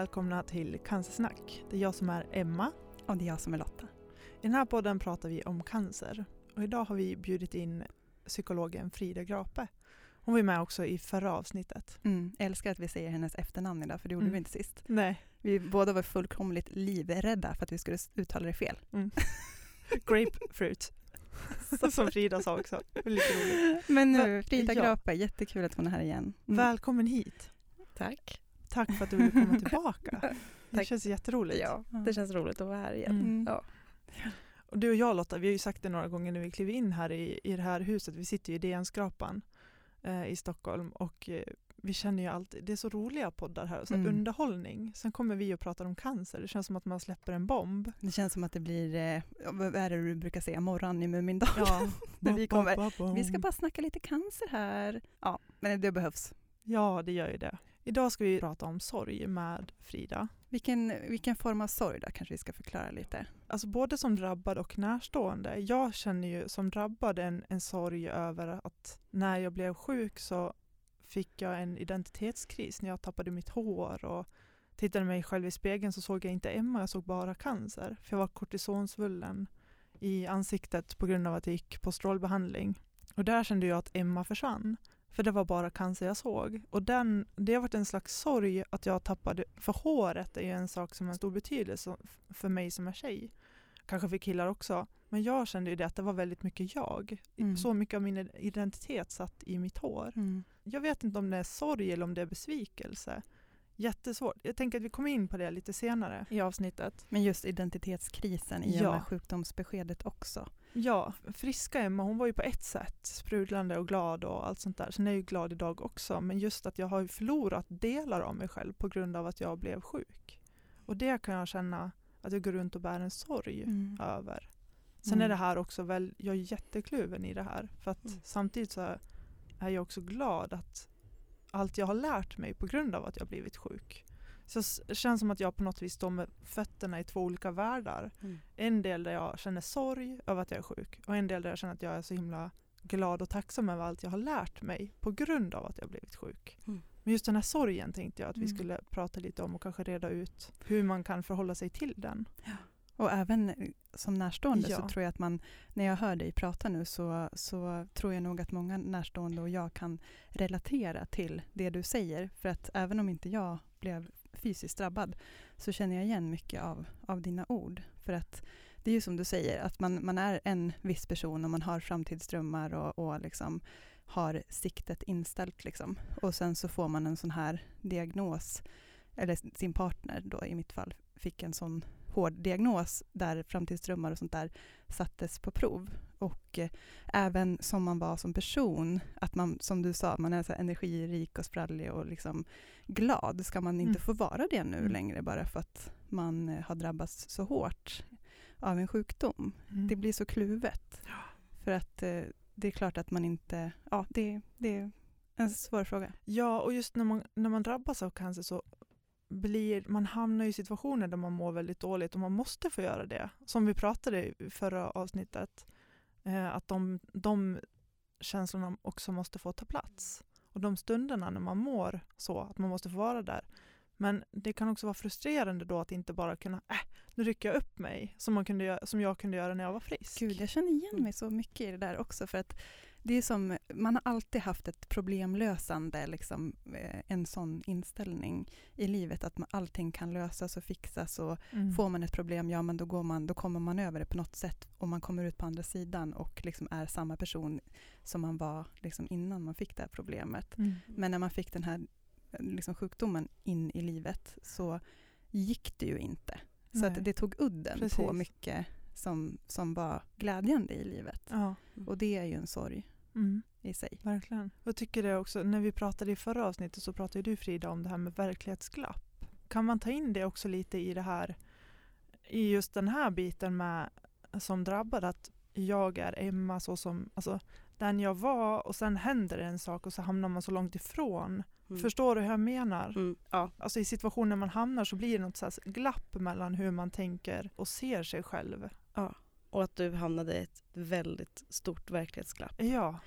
Välkomna till Cancersnack. Det är jag som är Emma. Och det är jag som är Lotta. I den här podden pratar vi om cancer. Och idag har vi bjudit in psykologen Frida Grape. Hon var med också i förra avsnittet. Mm, jag älskar att vi säger hennes efternamn idag, för det gjorde Mm. vi inte sist. Nej, Vi båda var fullkomligt livrädda för att vi skulle uttala det fel. grapefruit. Som Frida sa också. Lite roligt. Men nu, Frida ja. Grape, jättekul att hon är här igen. Mm. Välkommen hit. Tack. Tack för att du ville komma tillbaka. Det Tack. känns jätteroligt. Ja, det känns roligt att vara här igen. Mm. Ja. Och du och jag Lotta, vi har ju sagt det några gånger när vi klev in här i, i det här huset. Vi sitter ju i DN-skrapan eh, i Stockholm och eh, vi känner ju alltid, det är så roliga poddar här, så Mm. underhållning. Sen kommer vi och pratar om cancer, det känns som att man släpper en bomb. Det känns som att det blir, eh, vad är det du brukar säga, morgon i Mumindal. Ja, När vi kommer. Vi ska bara snacka lite cancer här. Ja, men det behövs. Ja, det gör ju det. Idag ska vi prata om sorg med Frida. Vilken, vilken form av sorg då kanske vi ska förklara lite. Alltså både som drabbad och närstående. Jag känner ju som drabbad en, en sorg över att när jag blev sjuk så fick jag en identitetskris när jag tappade mitt hår och tittade mig själv i spegeln så såg jag inte Emma, jag såg bara cancer. För jag var kortisonsvullen i ansiktet på grund av att jag gick på strålbehandling. Och där kände jag att Emma försvann. För det var bara cancer jag såg. Och den, det har varit en slags sorg att jag tappade, för håret är ju en sak som har stor betydelse för mig som är tjej. Kanske för killar också. Men jag kände ju det att det var väldigt mycket jag. Mm. Så mycket av min identitet satt i mitt hår. Jag vet inte om det är sorg eller om det är besvikelse. Jättesvårt. Jag tänker att vi kommer in på det lite senare i avsnittet. Men just identitetskrisen i Ja. och med sjukdomsbeskedet också. Ja, friska Emma hon var ju på ett sätt sprudlande och glad och allt sånt där. Sen är jag ju glad idag också. Men just att jag har förlorat delar av mig själv på grund av att jag blev sjuk. Och det kan jag känna att jag går runt och bär en sorg Mm. över. Sen Mm. är det här också väl, jag är jättekluven i det här. För att Mm. samtidigt så är jag också glad att allt jag har lärt mig på grund av att jag blivit sjuk. Så det känns som att jag på något vis står med fötterna i två olika världar. Mm. En del där jag känner sorg över att jag är sjuk och en del där jag känner att jag är så himla glad och tacksam över allt jag har lärt mig på grund av att jag blivit sjuk. Mm. Men just den här sorgen tänkte jag att vi Mm. skulle prata lite om och kanske reda ut hur man kan förhålla sig till den. Och även eh, som närstående Ja. så tror jag att man, när jag hör dig prata nu så, så tror jag nog att många närstående och jag kan relatera till det du säger. För att även om inte jag blev fysiskt drabbad så känner jag igen mycket av, av dina ord. För att det är ju som du säger, att man, man är en viss person och man har framtidsdrömmar och, och liksom har siktet inställt. Liksom. Och sen så får man en sån här diagnos, eller sin partner då i mitt fall fick en sån hård diagnos där framtidsdrömmar och sånt där sattes på prov. Och eh, även som man var som person, att man som du sa, man är så energirik och sprallig och liksom glad. Ska man inte Mm. få vara det nu Mm. längre bara för att man eh, har drabbats så hårt av en sjukdom? Mm. Det blir så kluvet. För att eh, det är klart att man inte, ja det, det är en svår fråga. Ja, och just när man, när man drabbas av cancer så blir man hamnar i situationer där man mår väldigt dåligt och man måste få göra det. Som vi pratade i förra avsnittet, eh, att de, de känslorna också måste få ta plats. Och de stunderna när man mår så, att man måste få vara där. Men det kan också vara frustrerande då att inte bara kunna, äh, nu rycker jag upp mig, som, man kunde, som jag kunde göra när jag var frisk. Gud, jag känner igen mig så mycket i det där också. För att Det är som, man har alltid haft ett problemlösande, liksom, eh, en sån inställning i livet att man, allting kan lösas och fixas och Mm. får man ett problem, ja men då, går man, då kommer man över det på något sätt och man kommer ut på andra sidan och liksom är samma person som man var liksom innan man fick det här problemet. Mm. Men när man fick den här liksom, sjukdomen in i livet så gick det ju inte. Så Nej. att det tog udden Precis. på mycket som, som var glädjande i livet. Ja. Och det är ju en sorg Mm. i sig. Verkligen. Jag tycker det också, när vi pratade i förra avsnittet så pratade du Frida om det här med verklighetsglapp. Kan man ta in det också lite i det här, i just den här biten med som drabbad att jag är Emma så som, alltså den jag var och sen händer det en sak och så hamnar man så långt ifrån. Mm. Förstår du hur jag menar? Mm, ja, Alltså i situationer man hamnar så blir det något så här glapp mellan hur man tänker och ser sig själv. Och att du hamnade i ett väldigt stort verklighetsglapp. Ja,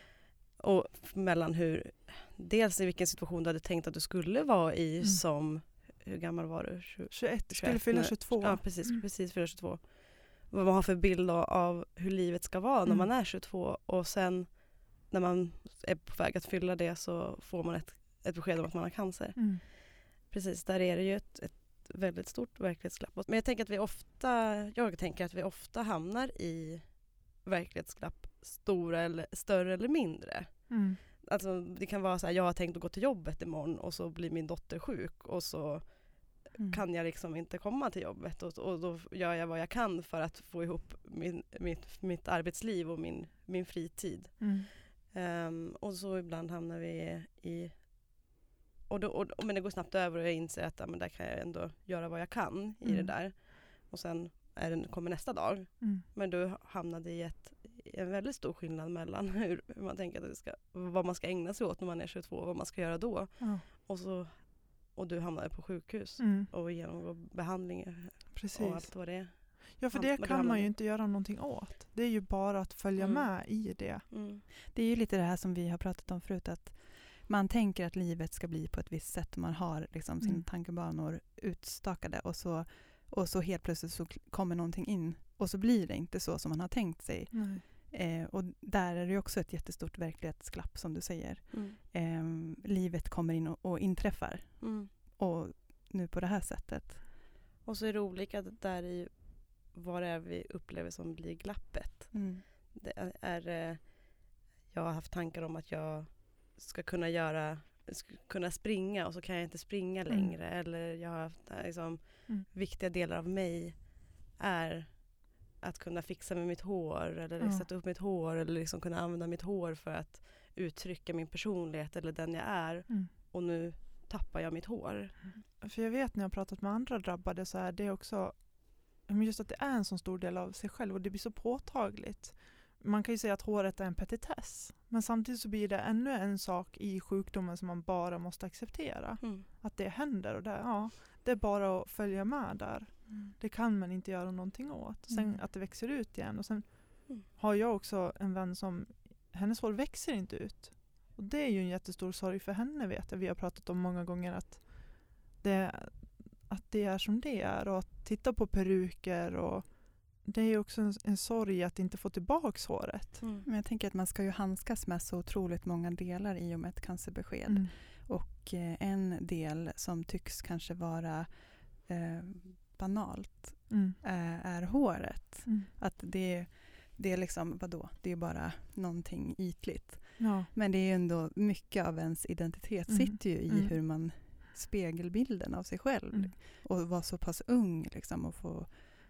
Och mellan hur, dels i vilken situation du hade tänkt att du skulle vara i Mm. som, hur gammal var du? 20, 21, skulle 21, fylla när- 22. Ja, precis, Mm. precis fylla 22. Vad man har för bild av, hur livet ska vara när Mm. man är 22 och sen när man är på väg att fylla det så får man ett, ett besked om att man har cancer. Mm. Precis, där är det ju ett, ett väldigt stort verklighetsglapp. Men jag tänker att vi ofta, jag tänker att vi ofta hamnar i verklighetsglapp, stora eller större eller mindre. Mm. Alltså det kan vara så här, jag har tänkt att gå till jobbet imorgon och så blir min dotter sjuk och så Mm. kan jag liksom inte komma till jobbet och, och då gör jag vad jag kan för att få ihop min, mitt, mitt arbetsliv och min, min fritid. Mm. Ehm, och så ibland hamnar vi i och då, och, men det går snabbt över och jag inser att ja, men där kan jag ändå göra vad jag kan i det Mm. där. Och sen är det, kommer nästa dag. Mm. Men du hamnade i ett, en väldigt stor skillnad mellan hur, hur man tänker att det ska, vad man ska ägna sig åt när man är 22 och vad man ska göra då. Ja. Och, så, och du hamnade på sjukhus Mm. och genomgår behandling och Precis. allt vad det är. Ja, för det det kan man ju inte göra någonting åt. Det är ju bara att följa Mm. med i det. Mm. Det är ju lite det här som vi har pratat om förut, att man tänker att livet ska bli på ett visst sätt. Man har liksom sina Mm. tankebanor utstakade och så, och så helt plötsligt så kommer någonting in och så blir det inte så som man har tänkt sig. Nej. Eh, och där är det också ett jättestort verklighetsglapp som du säger. Mm. Eh, livet kommer in och, och inträffar Mm. och nu på det här sättet. Och så är det olika där i vad det är vi upplever som blir glappet. Det är, är, eh, jag har haft tankar om att jag ska kunna göra ska kunna springa och så kan jag inte springa Mm. längre. Eller jag har haft eh, liksom, Mm. viktiga delar av mig är att kunna fixa med mitt hår eller Ja. sätta upp mitt hår eller liksom kunna använda mitt hår för att uttrycka min personlighet eller den jag är. Mm. Och nu tappar jag mitt hår. För jag vet när jag har pratat med andra drabbade så är det också just att det är en så stor del av sig själv och det blir så påtagligt. Man kan ju säga att håret är en petitess men samtidigt så blir det ännu en sak i sjukdomen som man bara måste acceptera. Mm. Att det händer och det, ja, det är bara att följa med där. Det kan man inte göra någonting åt. Sen Mm. att det växer ut igen. Och sen Mm. har jag också en vän som, hennes hår växer inte ut. Och det är ju en jättestor sorg för henne vet jag. Vi har pratat om många gånger att det, att det är som det är. Och att titta på peruker och det är ju också en, en sorg att inte få tillbaks håret. Mm. Men jag tänker att man ska ju handskas med så otroligt många delar i och med ett cancerbesked. Mm. Och eh, en del som tycks kanske vara eh, banalt Mm. eh, är håret. Mm. Att det, det är liksom, vadå, det är bara någonting ytligt. Ja. Men det är ju ändå mycket av ens identitet Mm. sitter ju i Mm. hur man spegelbilden av sig själv Mm. och vara så pass ung liksom och få,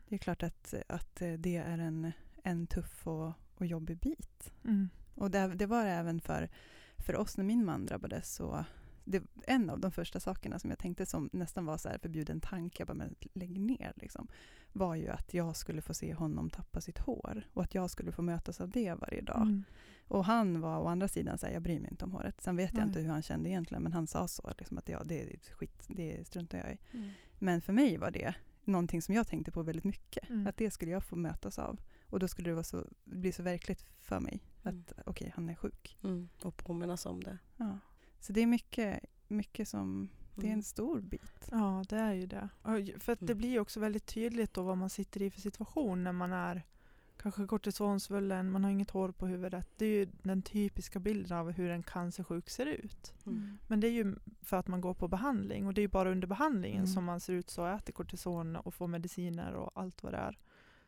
det är klart att, att det är en, en tuff och, och jobbig bit. Mm. Och det, det var det även för, för oss när min man drabbades. Så det, en av de första sakerna som jag tänkte som nästan var så här förbjuden tanke, jag bara, men lägg ner liksom, var ju att jag skulle få se honom tappa sitt hår och att jag skulle få mötas av det varje dag. Mm. Och han var å andra sidan så här, jag bryr mig inte om håret. Sen vet jag Nej. inte hur han kände egentligen, men han sa så, liksom, att ja, det är skit, det struntar jag i. Mm. Men för mig var det någonting som jag tänkte på väldigt mycket. Mm. Att det skulle jag få mötas av. Och då skulle det vara så, bli så verkligt för mig. Mm. Att okej, han är sjuk. Mm. Och påminnas om det. Ja. Så det är mycket, mycket som, det är Mm. en stor bit. Ja, det är ju det. För det Mm. blir också väldigt tydligt då vad man sitter i för situation när man är kanske kortisonsvullen, man har inget hår på huvudet. Det är ju den typiska bilden av hur en cancersjuk ser ut. Mm. Men det är ju för att man går på behandling och det är ju bara under behandlingen Mm. som man ser ut så, äter kortison och får mediciner och allt vad det är.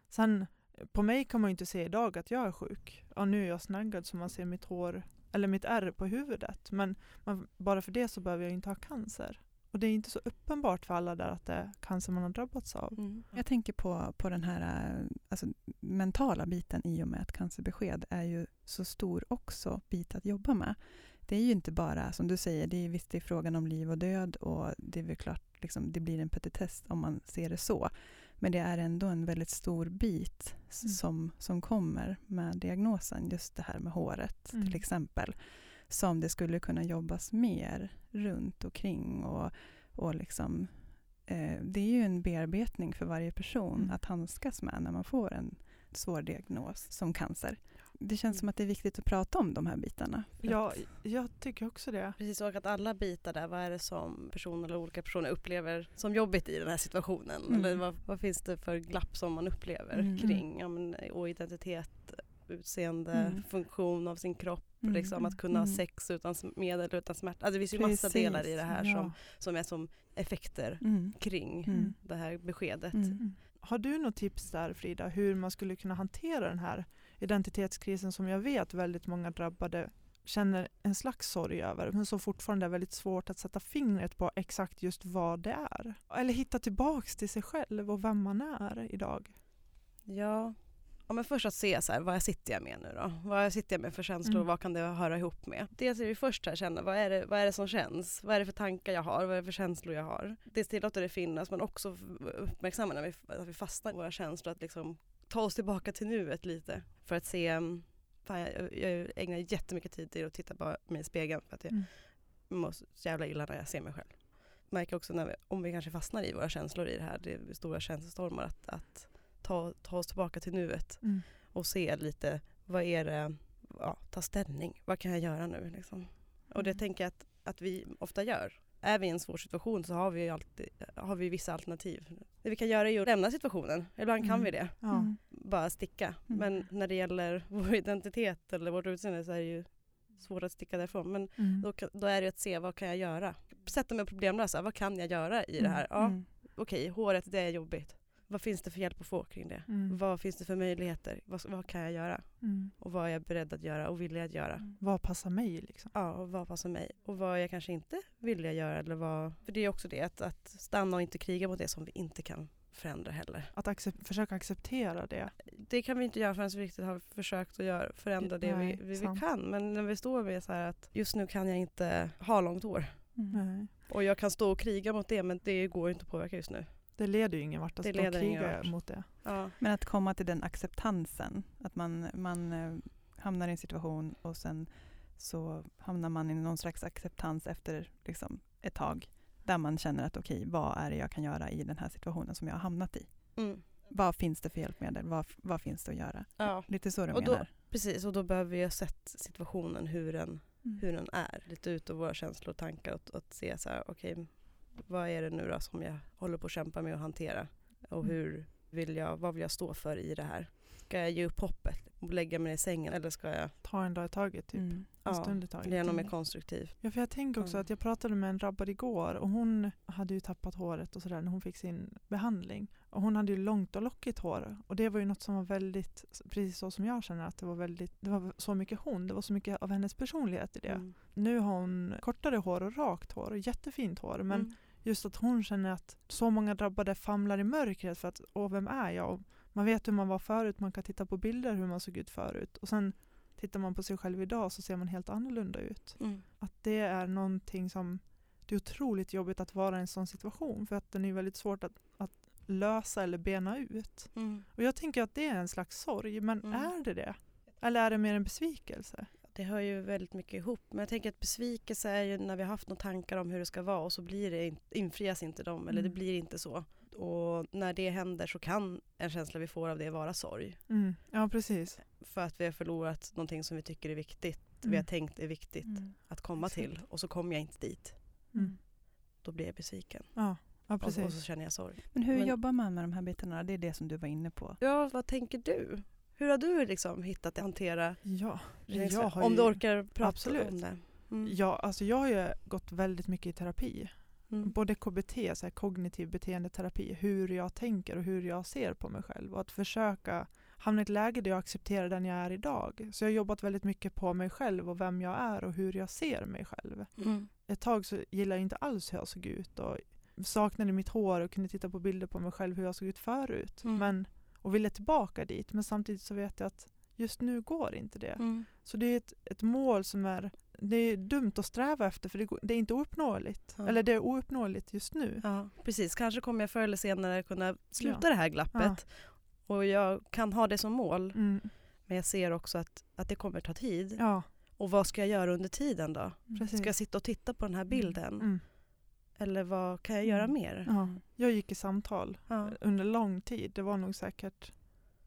Sen på mig kan man ju inte se idag att jag är sjuk. Ja, nu är jag snaggad så man ser mitt hår eller mitt ärr på huvudet. Men man, bara för det så behöver jag inte ha cancer. Och det är inte så uppenbart för alla där att det är cancer man har drabbats av. Mm. Jag tänker på, på den här alltså, mentala biten i och med att cancerbesked är ju så stor också bit att jobba med. Det är ju inte bara, som du säger, det är visst det är frågan om liv och död och det är väl klart, liksom, det blir en petitess om man ser det så. Men det är ändå en väldigt stor bit Mm. som, som kommer med diagnosen, just det här med håret Mm. till exempel. Som det skulle kunna jobbas mer runt och kring och, och liksom eh, det är ju en bearbetning för varje person Mm. att handskas med när man får en svår diagnos som cancer. Det känns Mm. som att det är viktigt att prata om de här bitarna. Ja, att- jag tycker också det. Precis, och att alla bitar där, vad är det som personer eller olika personer upplever som jobbigt i den här situationen? Mm. Eller vad, vad finns det för glapp som man upplever Mm. kring ja, men, och identitet, utseende, Mm. funktion av sin kropp, Mm. liksom, att kunna ha Mm. sex utan s- medel, utan smärta. Alltså, det finns ju massa delar i det här Ja. som, som är som effekter Mm. kring Mm. det här beskedet. Har du något tips där Frida, hur man skulle kunna hantera den här identitetskrisen som jag vet väldigt många drabbade känner en slags sorg över, men som fortfarande är väldigt svårt att sätta fingret på exakt just vad det är. Eller hitta tillbaks till sig själv och vem man är idag. Ja. Ja, men först att se så här, vad sitter jag med nu då? Vad sitter jag med för känslor Mm. vad kan det höra ihop med? Dels är det först här känna, vad är, det, vad är det som känns? Vad är det för tankar jag har? Vad är det för känslor jag har? Dels tillåter det finnas men också uppmärksamma när vi, att vi fastnar i våra känslor, att liksom ta oss tillbaka till nuet lite. För att se, mm, fan, jag, jag ägnar jättemycket tid till att titta på mig i spegeln för att jag Mm. mår så jävla illa när jag ser mig själv. Märker också när vi, om vi kanske fastnar i våra känslor i det här, det är stora känslostormar, att, att ta, ta oss tillbaka till nuet Mm. och se lite vad är det, ja, ta ställning, vad kan jag göra nu liksom? Och det Mm. tänker jag att, att vi ofta gör. Är vi i en svår situation så har vi ju alltid, har vi vissa alternativ. Det vi kan göra är att lämna situationen, ibland kan Mm. vi det, Ja. Mm. bara sticka. Mm. Men när det gäller vår identitet eller vårt utseende så är det ju svårt att sticka därifrån. Men Mm. då, då är det att se vad kan jag göra? Sätta mig och problemlösa, vad kan jag göra i det här? Ja, Mm. okej, håret det är jobbigt. Vad finns det för hjälp att få kring det? Mm. Vad finns det för möjligheter? Vad, vad kan jag göra? Mm. Och vad är jag beredd att göra och villig att göra? Vad passar mig liksom? Ja, och vad passar mig? Och vad är jag kanske inte villig att göra? Eller vad... För det är också det, att, att stanna och inte kriga mot det som vi inte kan förändra heller. Att accept- försöka acceptera det. Det kan vi inte göra förrän vi riktigt har försökt att göra, förändra det Nej, vi, vi, vi kan. Men när vi står med så här att just nu kan jag inte ha långt hår. Mm. Och jag kan stå och kriga mot det men det går inte att påverka just nu. Det leder ju ingen vart att Det stå och kriga mot det. Ja. Men att komma till den acceptansen, att man, man eh, hamnar i en situation och sen så hamnar man i någon slags acceptans efter liksom, ett tag där man känner att okej, vad är det jag kan göra i den här situationen som jag har hamnat i? Mm. Vad finns det för hjälpmedel? Vad, vad finns det att göra? ja, Lite så du Och då- menar? precis. Och då behöver vi ha sett situationen hur den Mm. hur den är. Lite ut av våra känslor och tankar och, och att se så här, okej, vad är det nu då som jag håller på att kämpa med att hantera? Och Mm. hur vill jag, vad vill jag stå för i det här? Ska jag ge upp hoppet och lägga mig i sängen eller ska jag Ta en dag i taget typ. Mm. En ja, stund i taget. ännu mer Mm. konstruktiv? Ja, för jag tänker också Mm. att jag pratade med en drabbad igår och hon hade ju tappat håret och sådär när hon fick sin behandling. Och hon hade ju långt och lockigt hår och det var ju något som var väldigt, precis så som jag känner att det var väldigt, det var så mycket hon, det var så mycket av hennes personlighet i det. Mm. Nu har hon kortare hår och rakt hår och jättefint hår men Mm. just att hon känner att så många drabbade famlar i mörkret för att åh, vem är jag? Man vet hur man var förut, man kan titta på bilder hur man såg ut förut och sen tittar man på sig själv idag så ser man helt annorlunda ut. Mm. Att det är någonting som det är otroligt jobbigt att vara i en sån situation för att den är väldigt svårt att, att lösa eller bena ut. Mm. Och jag tänker att det är en slags sorg, men Mm. är det det? Eller är det mer en besvikelse? Det hör ju väldigt mycket ihop. Men jag tänker att besvikelse är ju när vi har haft några tankar om hur det ska vara och så blir det, in- infrias inte de eller det Mm. blir inte så. Och när det händer så kan en känsla vi får av det vara sorg. Mm. Ja, precis. För att vi har förlorat någonting som vi tycker är viktigt. Vi Mm. har tänkt är viktigt Mm. att komma Exakt. till och så kommer jag inte dit. Mm. Då blir jag besviken. Ja, ja, Och, och så precis. känner jag sorg. Men hur Men- jobbar man med de här bitarna? Det är det som du var inne på. Ja, vad tänker du? Hur har du liksom hittat att hantera Ja, rädsla? jag har Om du orkar prata absolut. om det. Mm. ja, alltså jag har ju gått väldigt mycket i terapi. Mm. Både KBT, så här kognitiv beteendeterapi, hur jag tänker och hur jag ser på mig själv. Och att försöka hamna i ett läge där jag accepterar den jag är idag. Så jag har jobbat väldigt mycket på mig själv och vem jag är och hur jag ser mig själv. Mm. Ett tag så gillade jag inte alls hur jag såg ut och saknade mitt hår och kunde titta på bilder på mig själv hur jag såg ut förut. Mm. Men, och ville tillbaka dit. Men samtidigt så vet jag att just nu går inte det. Mm. Så det är ett, ett mål som är, det är dumt att sträva efter för det, går- det är inte ouppnåeligt. Ja. Eller det är ouppnåeligt just nu. Ja, precis. Kanske kommer jag förr eller senare kunna sluta Ja. det här glappet. Och jag kan ha det som mål. Mm. Men jag ser också att, att det kommer ta tid. Och vad ska jag göra under tiden då? precis. Ska jag sitta och titta på den här bilden? Mm. Eller vad kan jag göra Mm. mer? Ja. Jag gick i samtal under lång tid. Det var nog säkert,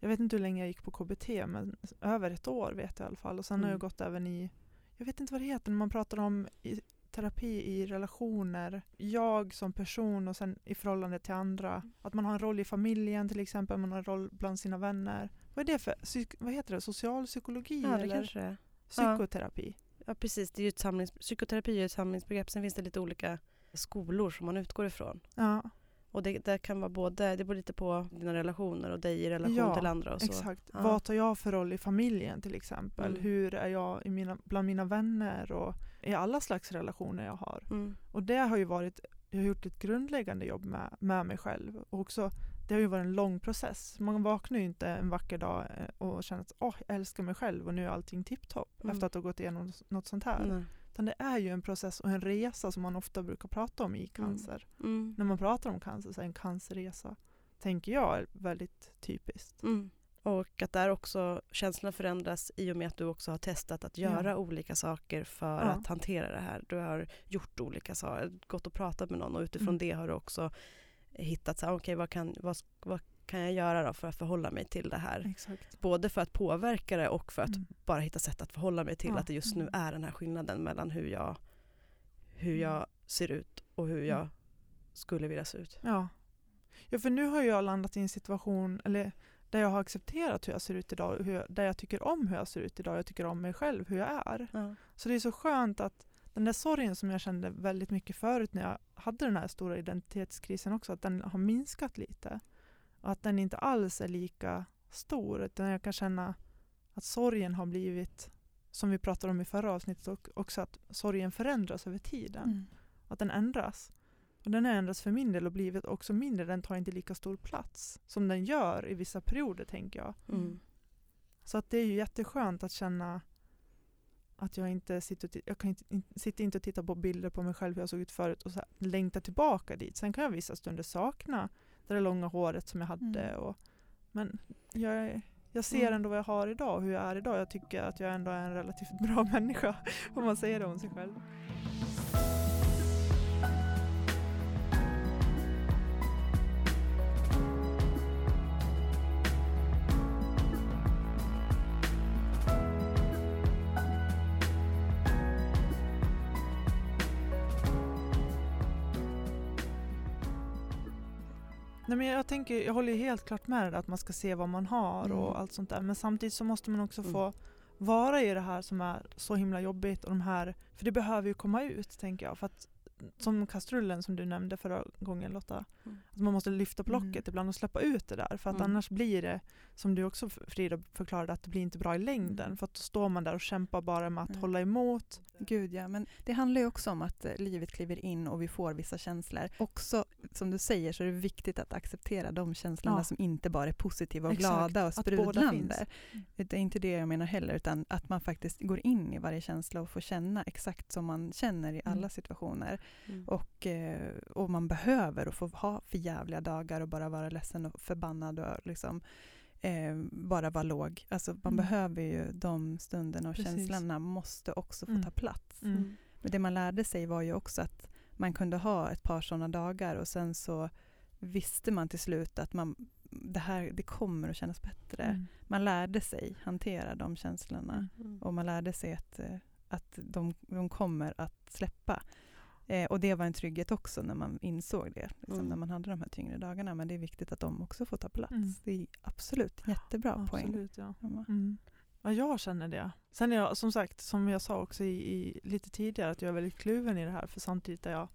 jag vet inte hur länge jag gick på KBT, men över ett år vet jag i alla fall. Och sen har Mm. jag gått även i, jag vet inte vad det heter, när man pratar om i, terapi i relationer. Jag som person och sen i förhållande till andra. Att man har en roll i familjen till exempel, man har en roll bland sina vänner. Vad är det för, vad heter det, socialpsykologi Ja, det eller psykoterapi? Ja, precis. Det är ett samlings, psykoterapi är ett samlingsbegrepp. Sen finns det lite olika skolor som man utgår ifrån. Ja, Och det, det kan vara både, det beror lite på dina relationer och dig i relation Ja, till andra och så. exakt. Ja. Vad tar jag för roll i familjen till exempel? Mm. Hur är jag i mina, bland mina vänner och i alla slags relationer jag har? Mm. Och det har ju varit, jag har gjort ett grundläggande jobb med, med mig själv. Och också, det har ju varit en lång process. Man vaknar ju inte en vacker dag eh, och känner att åh, jag älskar mig själv och nu är allting tipptopp Mm. efter att ha gått igenom något sånt här. Utan det är ju en process och en resa som man ofta brukar prata om i cancer. Mm. När man pratar om cancer så är en cancerresa, tänker jag, är väldigt typiskt. Mm. Och att där också känslorna förändras i och med att du också har testat att göra Ja. olika saker för Ja. att hantera det här. Du har gjort olika saker, gått och pratat med någon och utifrån Mm. det har du också hittat så här, okej vad, kan, vad, vad kan jag göra då för att förhålla mig till det här? Exakt. Både för att påverka det och för att Mm. bara hitta sätt att förhålla mig till Ja. att det just nu Mm. är den här skillnaden mellan hur jag, hur jag Mm. ser ut och hur jag skulle vilja se ut. Ja. ja, för nu har jag landat i en situation eller, där jag har accepterat hur jag ser ut idag, hur jag, där jag tycker om hur jag ser ut idag, jag tycker om mig själv, hur jag är. Ja. Så det är så skönt att den där sorgen som jag kände väldigt mycket förut när jag hade den här stora identitetskrisen också, att den har minskat lite. Och att den inte alls är lika stor, utan jag kan känna att sorgen har blivit, som vi pratade om i förra avsnittet, och också att sorgen förändras över tiden Mm. att den ändras. Och den har ändrats för min del och blivit också mindre. Den tar inte lika stor plats som den gör i vissa perioder tänker jag. Mm. Så att det är ju jätteskönt att känna att jag inte sitter och, jag kan inte, in, sitter inte och tittar på bilder på mig själv hur jag såg ut förut och så här, längta tillbaka dit. Sen kan jag vissa stunder sakna det där långa håret som jag hade. Mm. Och, men jag, jag ser Mm. ändå vad jag har idag och hur jag är idag. Jag tycker att jag ändå är en relativt bra människa om man säger det om sig själv. Nej, men jag, tänker, jag håller helt klart med att man ska se vad man har Mm. och allt sånt där. Men samtidigt så måste man också Mm. få vara i det här som är så himla jobbigt. Och de här, för det behöver ju komma ut tänker jag. För att, som kastrullen som du nämnde förra gången Lotta. Mm. Att man måste lyfta på Mm. locket ibland och släppa ut det där. För att Mm. annars blir det, som du också Frida förklarade, att det blir inte bra i längden. Mm. För att då står man där och kämpar bara med att Mm. hålla emot. Gud ja, men det handlar ju också om att eh, livet kliver in och vi får vissa känslor. Också, som du säger, så är det viktigt att acceptera de känslorna Ja. som inte bara är positiva och Exakt, glada och sprudlande. Det är inte det jag menar heller, utan att man faktiskt går in i varje känsla och får känna exakt som man känner i Mm. alla situationer. Mm. Och, eh, och man behöver och få ha förjävliga dagar och bara vara ledsen och förbannad och liksom eh, bara vara låg. Alltså man Mm. behöver ju de stunderna och Precis. känslorna måste också få Mm. ta plats. Mm. Men det man lärde sig var ju också att man kunde ha ett par sådana dagar och sen så visste man till slut att man, det här det kommer att kännas bättre. Mm. Man lärde sig hantera de känslorna Mm. Och man lärde sig att, eh, att de, de kommer att släppa. Eh, och det var en trygghet också när man insåg det, liksom, Mm. när man hade de här tyngre dagarna. Men det är viktigt att de också får ta plats. Mm. Det är absolut jättebra poäng. Absolut, ja. Mm. Ja, jag känner det. Sen är jag som sagt, som jag sa också i, i, lite tidigare, att jag är väldigt kluven i det här. För samtidigt är jag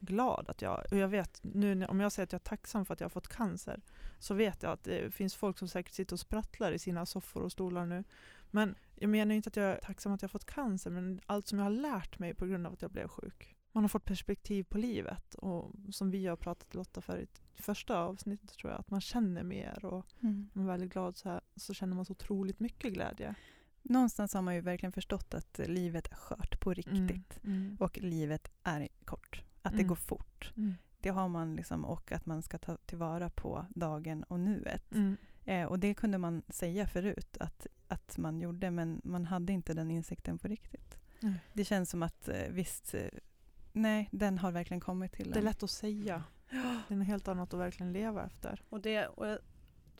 glad att jag, och jag vet nu om jag säger att jag är tacksam för att jag har fått cancer, så vet jag att det finns folk som säkert sitter och sprattlar i sina soffor och stolar nu. Men jag menar inte att jag är tacksam att jag har fått cancer, men allt som jag har lärt mig på grund av att jag blev sjuk. Man har fått perspektiv på livet och som vi har pratat Lotta för i första avsnittet tror jag, att man känner mer och Mm. man är väldigt glad så, här, så känner man så otroligt mycket glädje. Någonstans har man ju verkligen förstått att livet är skört på riktigt. Mm. Och livet är kort. Att det Mm. går fort. Mm. Det har man liksom, och att man ska ta tillvara på dagen och nuet. Mm. Eh, och det kunde man säga förut att, att man gjorde, men man hade inte den insikten på riktigt. Det känns som att eh, visst, eh, nej, den har verkligen kommit till Det är en. lätt att säga. Det är något helt annat att verkligen leva efter. Och det, och jag,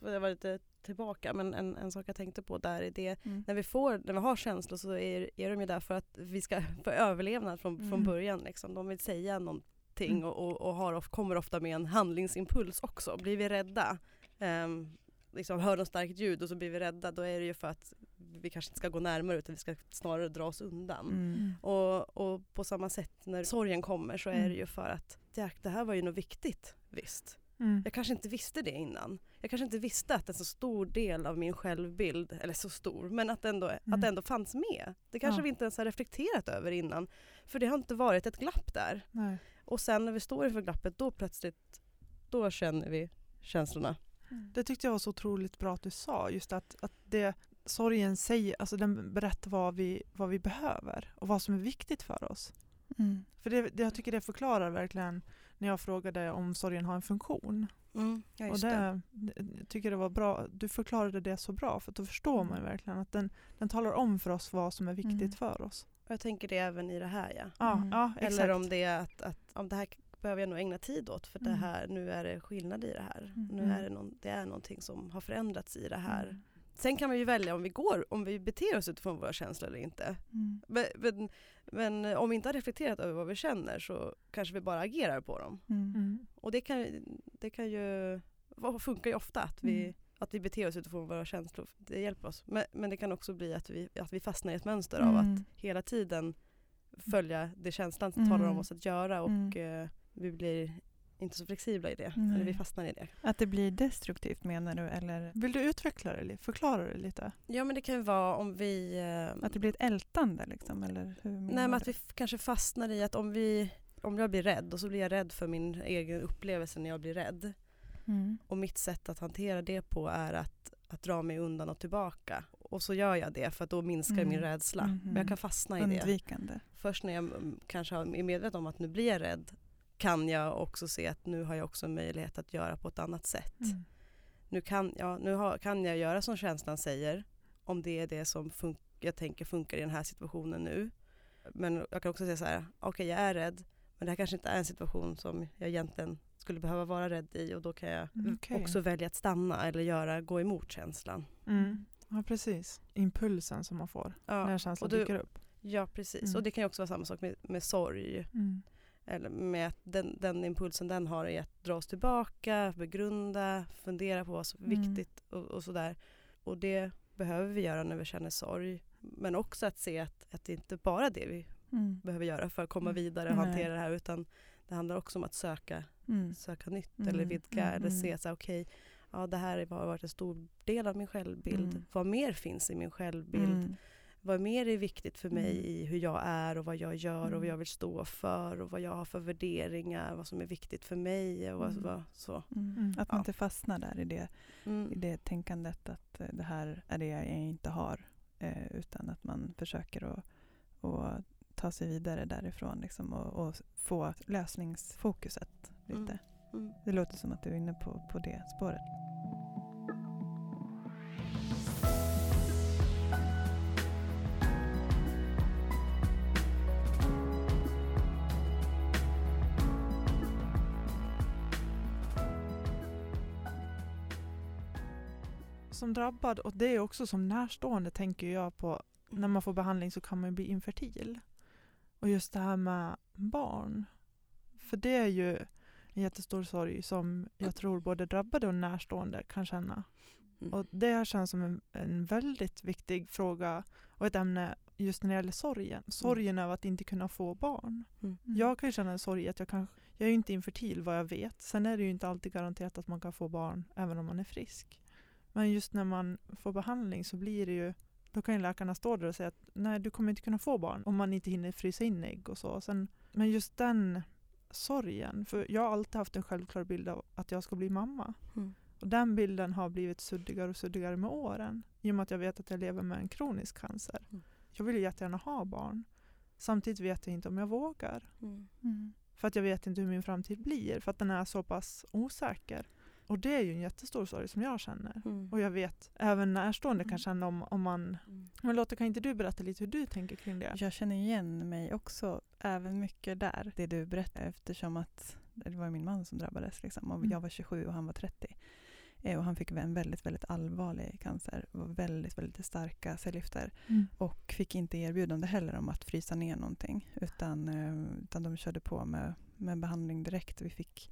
det var lite tillbaka, men en, en sak jag tänkte på där är det, Mm. när vi, får, när vi har känslor så är, är de ju där för att vi ska få överlevnad från, från Mm. början. Liksom. De vill säga någonting Mm. och, och, och har, kommer ofta med en handlingsimpuls också. Blir vi rädda, um, liksom hör något starkt ljud och så blir vi rädda, då är det ju för att vi kanske inte ska gå närmare utan vi ska snarare dra oss undan. Mm. Och, och på samma sätt när sorgen kommer så är Mm. det ju för att Jack, det här var ju något viktigt, visst. Mm. Jag kanske inte visste det innan. Jag kanske inte visste att en så stor del av min självbild, eller så stor, men att ändå, Mm. att det ändå fanns med. Det kanske Ja. vi inte ens har reflekterat över innan. För det har inte varit ett glapp där. Nej. Och sen när vi står inför glappet, då plötsligt, då känner vi känslorna. Det tyckte jag var så otroligt bra att du sa. Just att, att det, sorgen säger, alltså den berättar vad vi, vad vi behöver och vad som är viktigt för oss. Mm. För det, det, jag tycker det förklarar verkligen när jag frågade om sorgen har en funktion. Mm, ja, och det, jag tycker det var bra, du förklarade det så bra för då förstår man verkligen att den, den talar om för oss vad som är viktigt Mm. för oss. Jag tänker det även i det här ja. Ja, Mm. ja exakt. Eller om det är att, att om det här behöver jag nog ägna tid åt för det Mm. här, nu är det skillnad i det här. Mm. Nu är det, någon, det är någonting som har förändrats i det här. Mm. Sen kan vi ju välja om vi går, om vi beter oss utifrån våra känslor eller inte. Mm. Men, men, men om vi inte har reflekterat över vad vi känner så kanske vi bara agerar på dem. Mm. Mm. Och det kan, det kan ju, vad funkar ju ofta att vi, Mm. att vi beter oss utifrån våra känslor. Det hjälper oss. Men, men det kan också bli att vi, att vi fastnar i ett mönster av Mm. att hela tiden följa det känslan Mm. talar om oss att göra och Mm. eh, vi blir inte så flexibla i det. Nej. Eller vi fastnar i det. Att det blir destruktivt menar du? Eller Vill du utveckla det, förklara det lite? Ja men det kan ju vara om vi... Eh, att det blir ett ältande? Liksom, eller hur Nej men att vi kanske fastnar i att om vi om jag blir rädd och så blir jag rädd för min egen upplevelse när jag blir rädd. Mm. Och mitt sätt att hantera det på är att, att dra mig undan och tillbaka. Och så gör jag det för att då minskar Mm. min rädsla. Mhm. Men jag kan fastna i det. Undvikande. Först när jag mm, kanske är medveten om att nu blir jag rädd kan jag också se att nu har jag också möjlighet att göra på ett annat sätt. Mm. Nu, kan, ja, nu har, kan jag göra som känslan säger om det är det som jag tänker funkar i den här situationen nu. Men jag kan också säga så här, okej jag är rädd men det här kanske inte är en situation som jag egentligen skulle behöva vara rädd i och då kan jag Mm, okej. också välja att stanna eller göra, gå emot känslan. Mm. Ja precis. Impulsen som man får Ja, när känslan du- dyker upp. ja precis. Mm. Och det kan ju också vara samma sak med, med sorg. Mm. Eller med att den, den impulsen den har är att dra oss tillbaka, begrunda, fundera på vad som är Mm. viktigt och, och sådär. Och det behöver vi göra när vi känner sorg. Men också att se att, att det inte bara är det vi Mm. behöver göra för att komma Mm. vidare och Nej. hantera det här utan det handlar också om att söka, Mm. söka nytt Mm, eller vidga eller se så här, okej, ja det här har varit en stor del av min självbild. Vad mer finns i min självbild? Vad mer är viktigt för mig Mm. i hur jag är och vad jag gör och vad Mm. jag vill stå för och vad jag har för värderingar, vad som är viktigt för mig och vad, Mm. vad, så. Mm. Mm. Att man Ja. inte fastnar där i det, i Mm. det tänkandet att eh, det här är det jag inte har. Eh, utan att man försöker att, att ta sig vidare därifrån liksom, och, och få lösningsfokuset lite. Mm. Mm. Det låter som att du är inne på, på det spåret. Drabbad, och det är också som närstående tänker jag på, när man får behandling så kan man ju bli infertil. Och just det här med barn. För det är ju en jättestor sorg som jag tror både drabbade och närstående kan känna. Mm. Och det känns som en, en väldigt viktig fråga och ett ämne just när det gäller sorgen. Sorgen över att inte kunna få barn. Mm. Jag kan ju känna en sorg att jag kanske, jag är ju inte infertil vad jag vet. Sen är det ju inte alltid garanterat att man kan få barn även om man är frisk. Men just när man får behandling så blir det ju, då kan ju läkarna stå där och säga att nej du kommer inte kunna få barn om man inte hinner frysa in ägg och så. Sen, men just den sorgen, för jag har alltid haft en självklar bild av att jag ska bli mamma. Mm. Och den bilden har blivit suddigare och suddigare med åren. I och med att jag vet att jag lever med en kronisk cancer. Mm. Jag vill ju jättegärna ha barn. Samtidigt vet jag inte om jag vågar. Mm. Mm. För att jag vet inte hur min framtid blir. För att den är så pass osäker. Och det är ju en jättestor sorg som jag känner. Mm. Och jag vet även närstående kan Mm. känna om, om man... Mm. Men Lotta, kan inte du berätta lite hur du tänker kring det? Jag känner igen mig också även mycket där, det du berättar eftersom att det var min man som drabbades liksom, och Mm. jag var 27 och han var 30. Eh, Och han fick en väldigt, väldigt allvarlig cancer och väldigt, väldigt starka cellgifter Mm. och fick inte erbjudande heller om att frysa ner någonting utan, eh, utan de körde på med, med behandling direkt. Vi fick,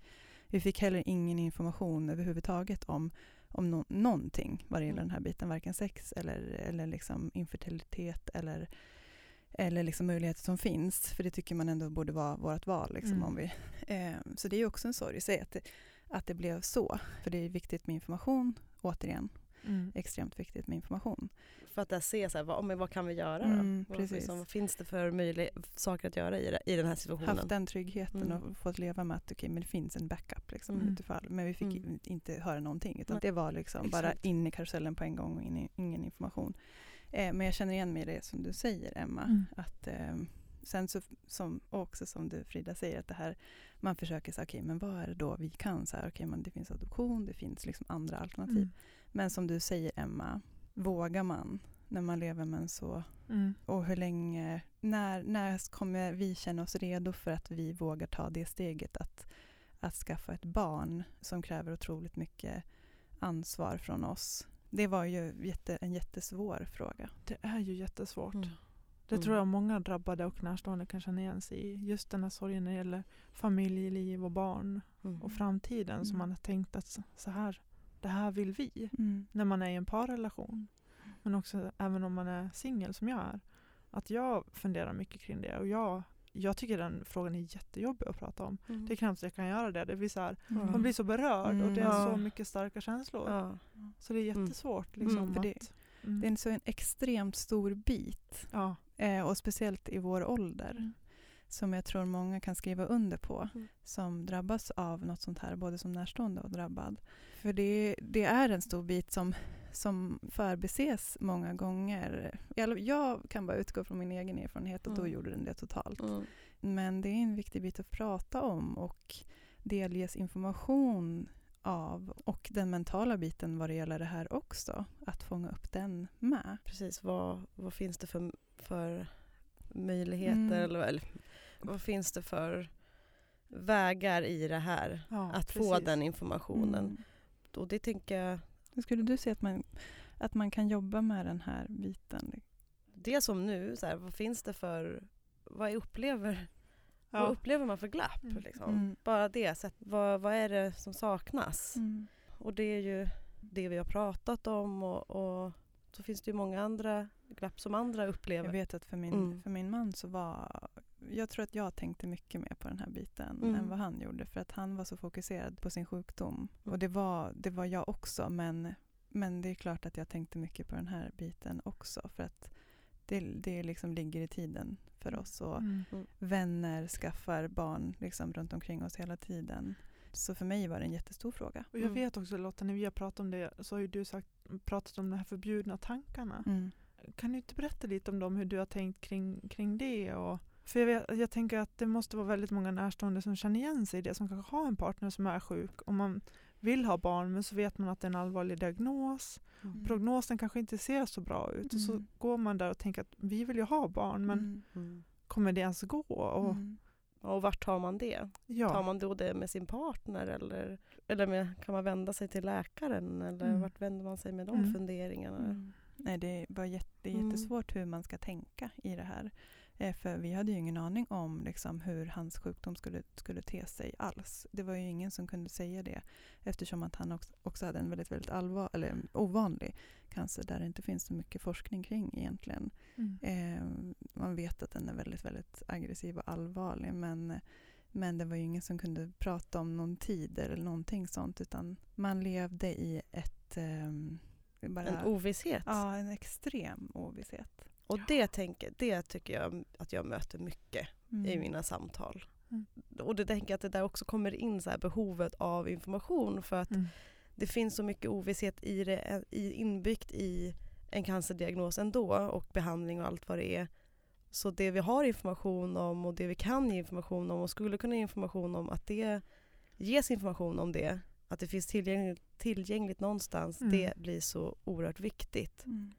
vi fick heller ingen information överhuvudtaget om, om no, någonting vad det gäller Mm. den här biten, varken sex eller, eller liksom infertilitet eller eller liksom möjligheter som finns, för det tycker man ändå borde vara vårt val. Liksom, Mm. om vi, eh, så det är också en sorg i sig att det, att det blev så. För det är viktigt med information, återigen, Mm. extremt viktigt med information. För att där se så här, vad, men vad kan vi göra Mm, då? Vad, precis. liksom, vad finns det för möjliga saker att göra i, det, i den här situationen? Haft den tryggheten Mm. och fått leva med att okay, men det finns en backup liksom, Mm. utifall. Men vi fick Mm. inte höra någonting utan Nej. det var liksom bara in i karusellen på en gång och in i, ingen information. Eh, men jag känner igen mig i det som du säger Emma. Mm. Att, eh, sen så, som, också som du Frida säger, att det här, man försöker säga, okej men vad är det då vi kan? Så här, okay, men det finns adoption, det finns liksom andra alternativ. Mm. Men som du säger Emma, vågar man när man lever med en så Mm. och hur länge, när, när kommer vi känna oss redo för att vi vågar ta det steget att, att skaffa ett barn som kräver otroligt mycket ansvar från oss? Det var ju jätte, en jättesvår fråga. Det är ju jättesvårt. Mm. Det Mm. tror jag många drabbade och närstående kan känna igen sig i. Just den här sorgen när det gäller familjeliv och barn Mm. och framtiden som Mm. man har tänkt att så här, det här vill vi. Mm. När man är i en parrelation. Men också även om man är singel som jag är. Att jag funderar mycket kring det och jag, jag tycker den frågan är jättejobbig att prata om. Mm. Det är knappt jag kan göra det. det blir så här, Mm. Man blir så berörd och det är Mm. så mycket starka känslor. Så det är Mm. jättesvårt. Liksom, Mm, för det- att. Det är en så en extremt stor bit ja. eh, och speciellt i vår ålder. Som jag tror många kan skriva under på Mm. som drabbas av något sånt här, både som närstående och drabbad. För det, det är en stor bit som, som förbises många gånger. Jag, jag kan bara utgå från min egen erfarenhet och då Mm. gjorde den det totalt. Mm. Men det är en viktig bit att prata om och delges information av och den mentala biten vad det gäller det här också. Att fånga upp den med. Precis, vad, vad finns det för, för möjligheter Mm. eller, eller vad finns det för vägar i det här? Ja, att få precis. den informationen. Mm. Och det tänker jag, skulle du säga att man, att man kan jobba med den här biten? det som nu, så här, vad finns det för, vad upplever, Ja. vad upplever man för glapp? Mm. Liksom? Mm. Bara det, så att, vad, vad är det som saknas? Mm. Och det är ju det vi har pratat om och, och så finns det ju många andra glapp som andra upplever. Jag vet att för min, Mm. för min man så var... Jag tror att jag tänkte mycket mer på den här biten Mm. än vad han gjorde. För att han var så fokuserad på sin sjukdom. Mm. Och det var, det var jag också. Men, men det är klart att jag tänkte mycket på den här biten också. För att det, det liksom ligger i tiden för oss. Och Mm. vänner skaffar barn liksom runt omkring oss hela tiden. Så för mig var det en jättestor fråga. Och jag Mm. vet också Lotta, när vi har pratat om det så har ju du sagt, pratat om de här förbjudna tankarna. Mm. Kan du inte berätta lite om dem, hur du har tänkt kring, kring det? Och, för jag, vet, jag tänker att det måste vara väldigt många närstående som känner igen sig i det, som kanske har en partner som är sjuk och man vill ha barn men så vet man att det är en allvarlig diagnos. Mm. Prognosen kanske inte ser så bra ut och så Mm. går man där och tänker att vi vill ju ha barn men Mm. Mm. kommer det ens gå? Och, Mm. Och vart tar man det? Tar ja. man då det med sin partner eller, eller med, kan man vända sig till läkaren eller Mm. vart vänder man sig med de Mm. funderingarna? Mm. Nej, det är, bara jätte, det är Mm. jättesvårt hur man ska tänka i det här. Eh, för vi hade ju ingen aning om liksom, hur hans sjukdom skulle, skulle te sig alls. Det var ju ingen som kunde säga det eftersom att han också, också hade en väldigt, väldigt allvar, eller ovanlig cancer där det inte finns så mycket forskning kring egentligen. Mm. Eh, man vet att den är väldigt, väldigt aggressiv och allvarlig men, men det var ju ingen som kunde prata om någon tid eller någonting sånt utan man levde i ett eh, bara, En ovisshet. Ja, en extrem ovisshet. Och det, tänker, det tycker jag att jag möter mycket Mm. i mina samtal. Mm. Och det tänker jag att det där också kommer in så här behovet av information för att Mm. det finns så mycket ovisshet i det, i, inbyggt i en cancerdiagnos ändå och behandling och allt vad det är. Så det vi har information om och det vi kan ge information om och skulle kunna ge information om att det ges information om det, att det finns tillgängligt, tillgängligt någonstans, Mm. det blir så oerhört viktigt. Mm.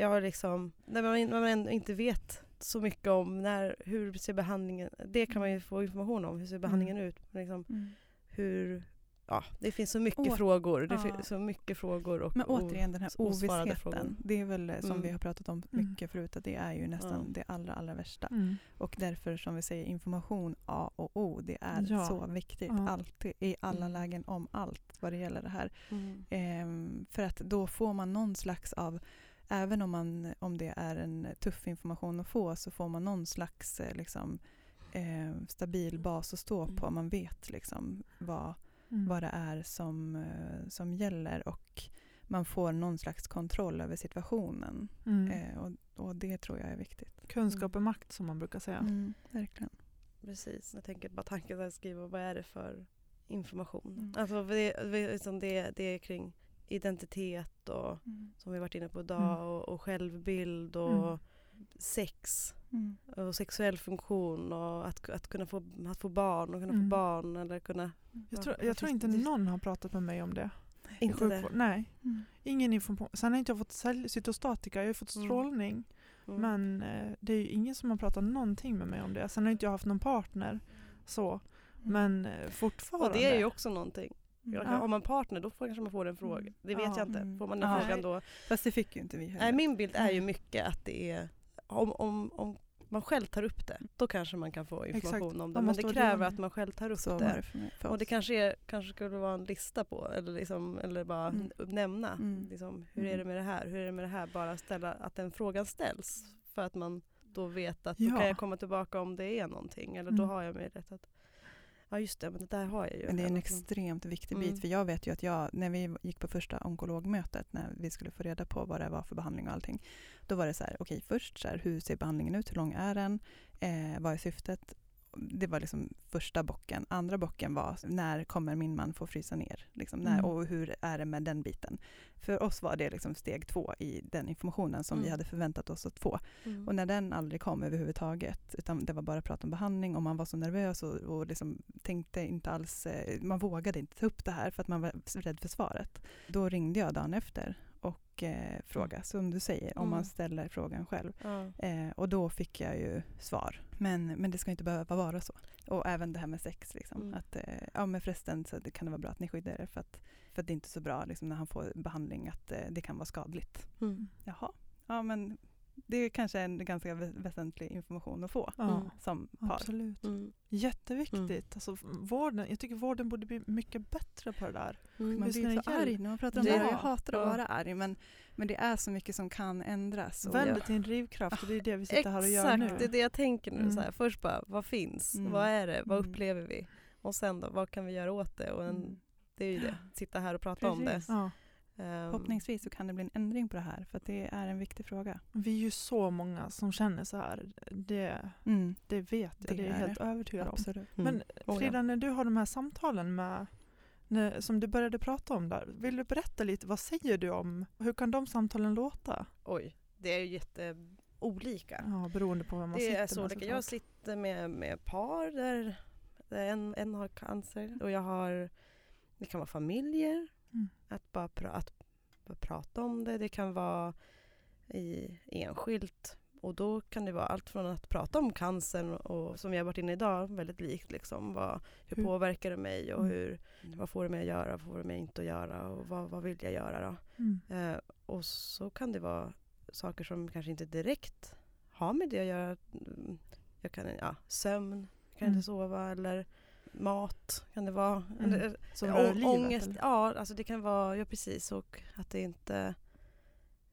Jag har liksom, när man, när man inte vet så mycket om när, hur ser behandlingen, det kan man ju få information om, hur ser behandlingen ut? Men liksom, Mm. hur, ja det finns så mycket Å- frågor, det ja. finns så mycket frågor och Men återigen den här osvarade frågor. ovissheten. Det är väl eh, som Mm. vi har pratat om Mm. mycket förut att det är ju nästan Ja. det allra, allra värsta. Mm. Och därför som vi säger information A och O. Det är Ja. så viktigt alltid i alla Mm. lägen om allt vad det gäller det här. Mm. Ehm, för att då får man någon slags av Även om, man, om det är en tuff information att få så får man någon slags eh, liksom, eh, stabil bas att stå på. Mm. Man vet liksom vad, Mm. vad det är som, eh, som gäller och man får någon slags kontroll över situationen. Mm. Eh, och, och det tror jag är viktigt. Kunskap är makt som man brukar säga. Mm, verkligen. Precis, jag tänker bara tanken att skriva vad är det för information? Mm. Alltså det, det, liksom det, det är kring identitet och som vi varit inne på idag Mm. och, och självbild och Mm. sex Mm. och sexuell funktion och att, att kunna få, att få barn och kunna Mm. få barn eller kunna... Jag, Ja, tror, jag tror inte någon har pratat med mig om det. Inte det. Nej, Mm. ingen information. Sen har inte jag fått sälj- cytostatika, jag har fått Mm. strålning. Mm. Men eh, det är ju ingen som har pratat någonting med mig om det. Sen har inte jag haft någon partner. Så. Men eh, fortfarande. och det är ju också någonting. Jag, Ja. Har man partner då får, kanske man får en fråga. Mm. Det vet Ja. jag inte. Mm. Får man den Ja. frågan då? Fast det fick ju inte vi heller. Nej, min bild är ju mycket att det är om, om, om man själv tar upp det, då kanske man kan få information Exakt. om det. Men det kräver att man själv tar upp så det. det för mig. För Och det kanske, är, kanske skulle vara en lista på, eller, liksom, eller bara Mm. nämna. Mm. Liksom, hur Mm. är det med det här? Hur är det med det här? Bara ställa, att den frågan ställs. För att man då vet att då Ja. kan jag komma tillbaka om det är någonting. Eller då Mm. har jag möjlighet att, ja just det, men det där har jag ju. Men det är en extremt viktig Mm. bit. För jag vet ju att jag, när vi gick på första onkologmötet, när vi skulle få reda på vad det var för behandling och allting. Då var det så här, okej först så här, hur ser behandlingen ut? Hur lång är den? Eh, vad är syftet? Det var liksom första bocken. Andra bocken var, när kommer min man få frysa ner? Liksom, när, Mm. Och hur är det med den biten? För oss var det liksom steg två i den informationen som vi Mm. hade förväntat oss att få. Mm. Och när den aldrig kom överhuvudtaget, utan det var bara prat om behandling och man var så nervös och, och liksom tänkte inte alls, eh, man vågade inte ta upp det här för att man var rädd för svaret. Då ringde jag dagen efter och eh, frågade, som du säger, om man Mm. ställer frågan själv. Ja. Eh, och då fick jag ju svar. Men, men det ska inte behöva vara så. Och även det här med sex. Liksom, Mm. att, eh, ja men förresten så det kan det vara bra att ni skyddar er för att, för att det är inte är så bra liksom, när han får behandling att eh, det kan vara skadligt. Mm. Jaha, ja men det är kanske en ganska vä- väsentlig information att få Mm. som par. absolut. Mm. Jätteviktigt. Alltså, vården, jag tycker vården borde bli mycket bättre på det där. Mm. Man blir så arg när man pratar om Det-. Jag hatar att vara arg men, men det är så mycket som kan ändras. Vänd det till en drivkraft och det är det vi sitter här och gör Exakt, nu. det är det jag tänker nu. Mm. Så här. Först bara, vad finns? Mm. Vad är det? Vad Mm. upplever vi? Och sen då, vad kan vi göra åt det? Och en, Mm. det är ju det, sitta här och prata om det. Precis. Ja. Ehm, Förhoppningsvis så kan det bli en ändring på det här för att det är en viktig fråga. Vi är ju så många som känner så här. Det, Mm. det vet jag, Det det, är jag helt övertygad om. Absolut. mm. Men Oh, ja. Frida, när du har de här samtalen med, när, som du började prata om där, vill du berätta lite, vad säger du om, hur kan de samtalen låta? Oj, det är ju jätteolika. Ja, beroende på vem man Det sitter är så med olika. Jag sitter med, med par där, där en, en har cancer och jag har, det kan vara familjer, Mm. Att bara pra, att bara prata om det. Det kan vara i enskilt och då kan det vara allt från att prata om cancern och som vi har varit inne idag, väldigt likt liksom. Vad, hur Hur- påverkar det mig och Mm. hur, vad får det mig att göra, vad får det mig inte att göra och vad, vad vill jag göra då? Mm. Eh, och så kan det vara saker som kanske inte direkt har med det att göra. Mm, Jag kan, ja, sömn, kan Mm. inte sova eller mat kan det vara. Mm. Eller, Som Å- rör livet? ångest, eller? ja alltså det kan vara, ja precis och att det inte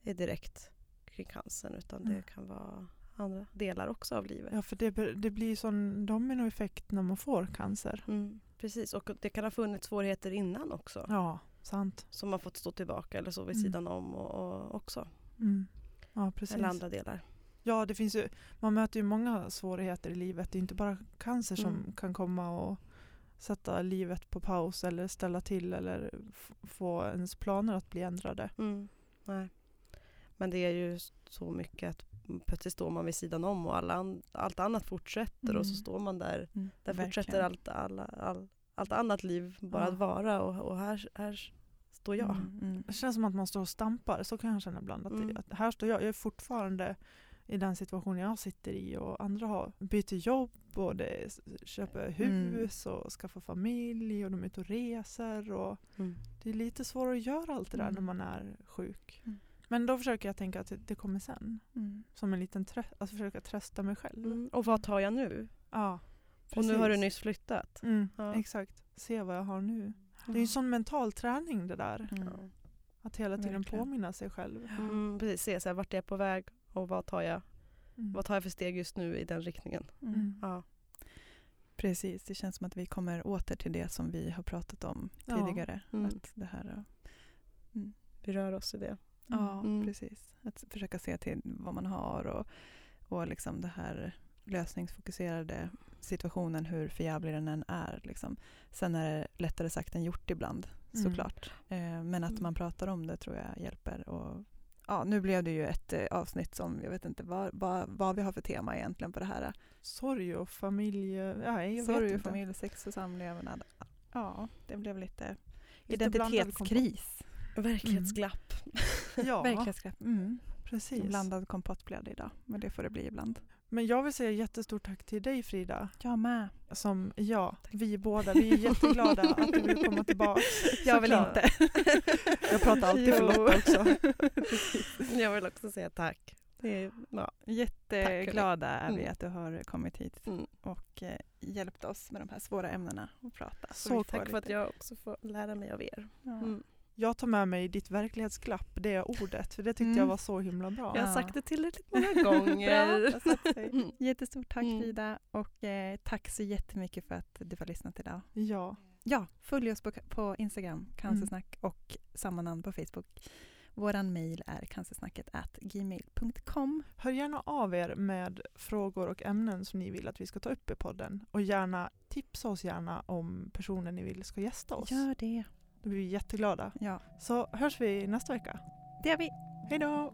är direkt kring cancern utan Mm. det kan vara andra delar också av livet. Ja, för det, det blir sån dominoeffekt när man får cancer. Mm, precis och det kan ha funnits svårigheter innan också Ja, sant. som har fått stå tillbaka eller så vid Mm. sidan om och, och också. Mm. Ja, precis. Eller andra delar. Ja, det finns ju, man möter ju många svårigheter i livet. Det är inte bara cancer som Mm. kan komma och sätta livet på paus eller ställa till eller få ens planer att bli ändrade. Mm, nej. Men det är ju så mycket att plötsligt står man vid sidan om och alla an- allt annat fortsätter och så Mm. står man där. Mm, Där fortsätter allt, alla, all, allt annat liv bara Ja. att vara och, och här, här står jag. Mm, mm. Det känns som att man står och stampar, så kan jag känna ibland. Att, Mm. det, att här står jag, jag är fortfarande i den situation jag sitter i och andra har byter jobb och det köper hus och skaffar familj och de är ute och reser. Och Mm. det är lite svårare att göra allt det där Mm. när man är sjuk. Mm. Men då försöker jag tänka att det, kommer sen. Mm. Som en liten trö- alltså försöka trösta mig själv. Mm. Och vad tar jag nu? Ja, Och nu har du precis. nyss flyttat. Mm, Ja. Exakt, se vad jag har nu. Det är ju en sån mental träning det där. Mm. Att hela tiden Verkligen. påminna sig själv. Mm, precis, se så här, vart är jag på väg och vad tar jag, Mm. vad tar jag för steg just nu i den riktningen. Mm. Ja. Precis, det känns som att vi kommer åter till det som vi har pratat om Ja. tidigare. Mm. Att det här, Vi rör oss i det. ja, Mm. precis. Att försöka se till vad man har och, och liksom det här lösningsfokuserade situationen, hur förjävlig den än är. Liksom. Sen är det lättare sagt än gjort ibland, Mm. såklart. Eh, men att Mm. man pratar om det tror jag hjälper. Och, ja, nu blev det ju ett eh, avsnitt som, jag vet inte vad, vad, vad vi har för tema egentligen på det här. Sorg och familj, ja, jag vet Sorg, inte. familj, sex och samlevnad. Ja, det blev lite Lite identitetskris. Verklighetsglapp. Ja, Verklighetsgrepp. Mm. precis. Blandad kompott blev det idag, men det får det bli ibland. Men jag vill säga jättestort tack till dig Frida. Jag med. Som, ja, vi båda, vi är jätteglada att du vill komma tillbaka. Jag vill Såklart. inte. Jag pratar alltid för. Lotta också. Jag vill också säga tack. Det är, ja. Jätteglada är vi Mm. att du har kommit hit Mm. och eh, hjälpt oss med de här svåra ämnena och prata. Så får Tack för att jag också får lära mig av er. Ja. Mm. Jag tar med mig ditt verklighetsglapp, det ordet, för det tyckte Mm. jag var så himla bra. Jag har sagt det tillräckligt många Bra, gånger. sig. Mm. Jättestort tack Mm. Frida och eh, tack så jättemycket för att du har lyssnat idag. Ja. Ja, följ oss på, på Instagram, cancersnack och samma namn på Facebook. Våran mejl är cancersnacket at gmail.com. Hör gärna av er med frågor och ämnen som ni vill att vi ska ta upp i podden. Och gärna tipsa oss gärna om personer ni vill ska gästa oss. Gör det. Då blir vi jätteglada. Ja, Så hörs vi nästa vecka. det gör vi. Hej då!